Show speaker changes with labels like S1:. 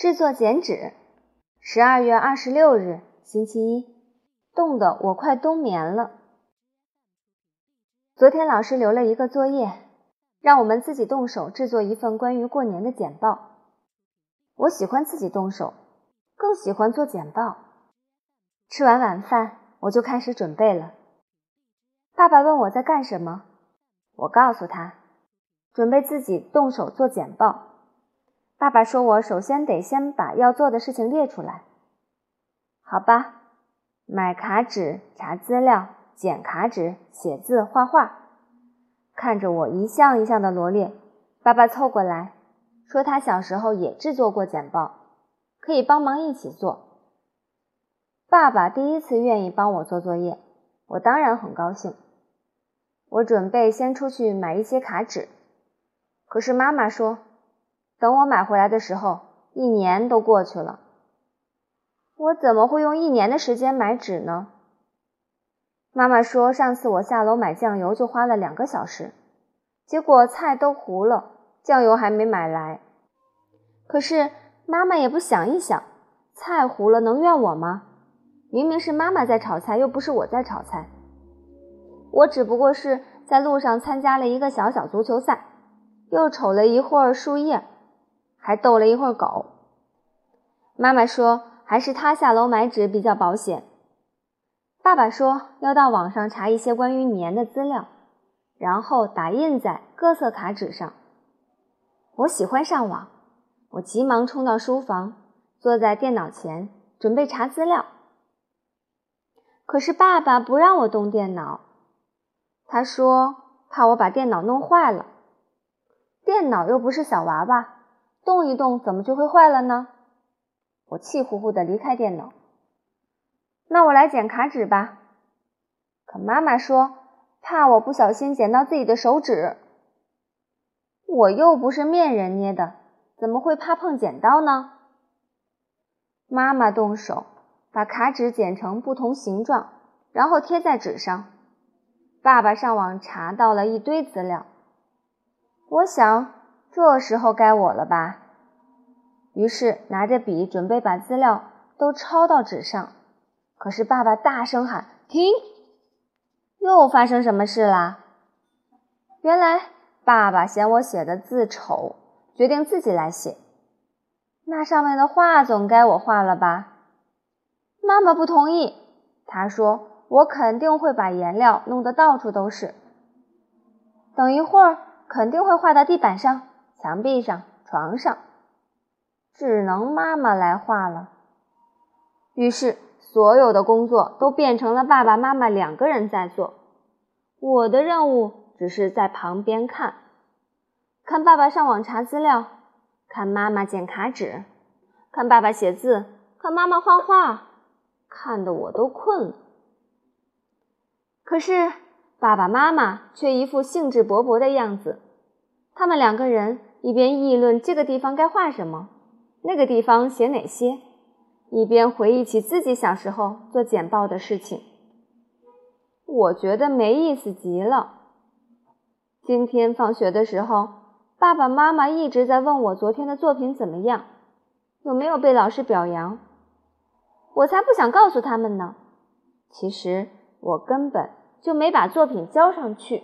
S1: 制作剪纸，十二月二十六日，星期一，冻得我快冬眠了。昨天老师留了一个作业，让我们自己动手制作一份关于过年的简报。我喜欢自己动手，更喜欢做简报。吃完晚饭，我就开始准备了。爸爸问我在干什么，我告诉他，准备自己动手做简报。爸爸说：“我首先得先把要做的事情列出来，好吧？买卡纸、查资料、剪卡纸、写字、画画。”看着我一项一项的罗列，爸爸凑过来说：“他小时候也制作过简报，可以帮忙一起做。”爸爸第一次愿意帮我做作业，我当然很高兴。我准备先出去买一些卡纸，可是妈妈说。等我买回来的时候，一年都过去了。我怎么会用一年的时间买纸呢？妈妈说，上次我下楼买酱油就花了两个小时，结果菜都糊了，酱油还没买来。可是妈妈也不想一想，菜糊了能怨我吗？明明是妈妈在炒菜，又不是我在炒菜。我只不过是在路上参加了一个小小足球赛，又瞅了一会儿树叶。还逗了一会儿狗。妈妈说，还是他下楼买纸比较保险。爸爸说，要到网上查一些关于年的资料，然后打印在各色卡纸上。我喜欢上网，我急忙冲到书房，坐在电脑前准备查资料。可是爸爸不让我动电脑，他说怕我把电脑弄坏了。电脑又不是小娃娃。动一动，怎么就会坏了呢？我气呼呼的离开电脑。那我来剪卡纸吧。可妈妈说，怕我不小心剪到自己的手指。我又不是面人捏的，怎么会怕碰剪刀呢？妈妈动手把卡纸剪成不同形状，然后贴在纸上。爸爸上网查到了一堆资料。我想。这时候该我了吧？于是拿着笔准备把资料都抄到纸上。可是爸爸大声喊：“停！”又发生什么事啦？原来爸爸嫌我写的字丑，决定自己来写。那上面的画总该我画了吧？妈妈不同意，她说：“我肯定会把颜料弄得到处都是。等一会儿肯定会画到地板上。”墙壁上、床上，只能妈妈来画了。于是，所有的工作都变成了爸爸妈妈两个人在做。我的任务只是在旁边看，看爸爸上网查资料，看妈妈剪卡纸，看爸爸写字，看妈妈画画，看得我都困了。可是，爸爸妈妈却一副兴致勃勃的样子，他们两个人。一边议论这个地方该画什么，那个地方写哪些，一边回忆起自己小时候做简报的事情。我觉得没意思极了。今天放学的时候，爸爸妈妈一直在问我昨天的作品怎么样，有没有被老师表扬。我才不想告诉他们呢。其实我根本就没把作品交上去。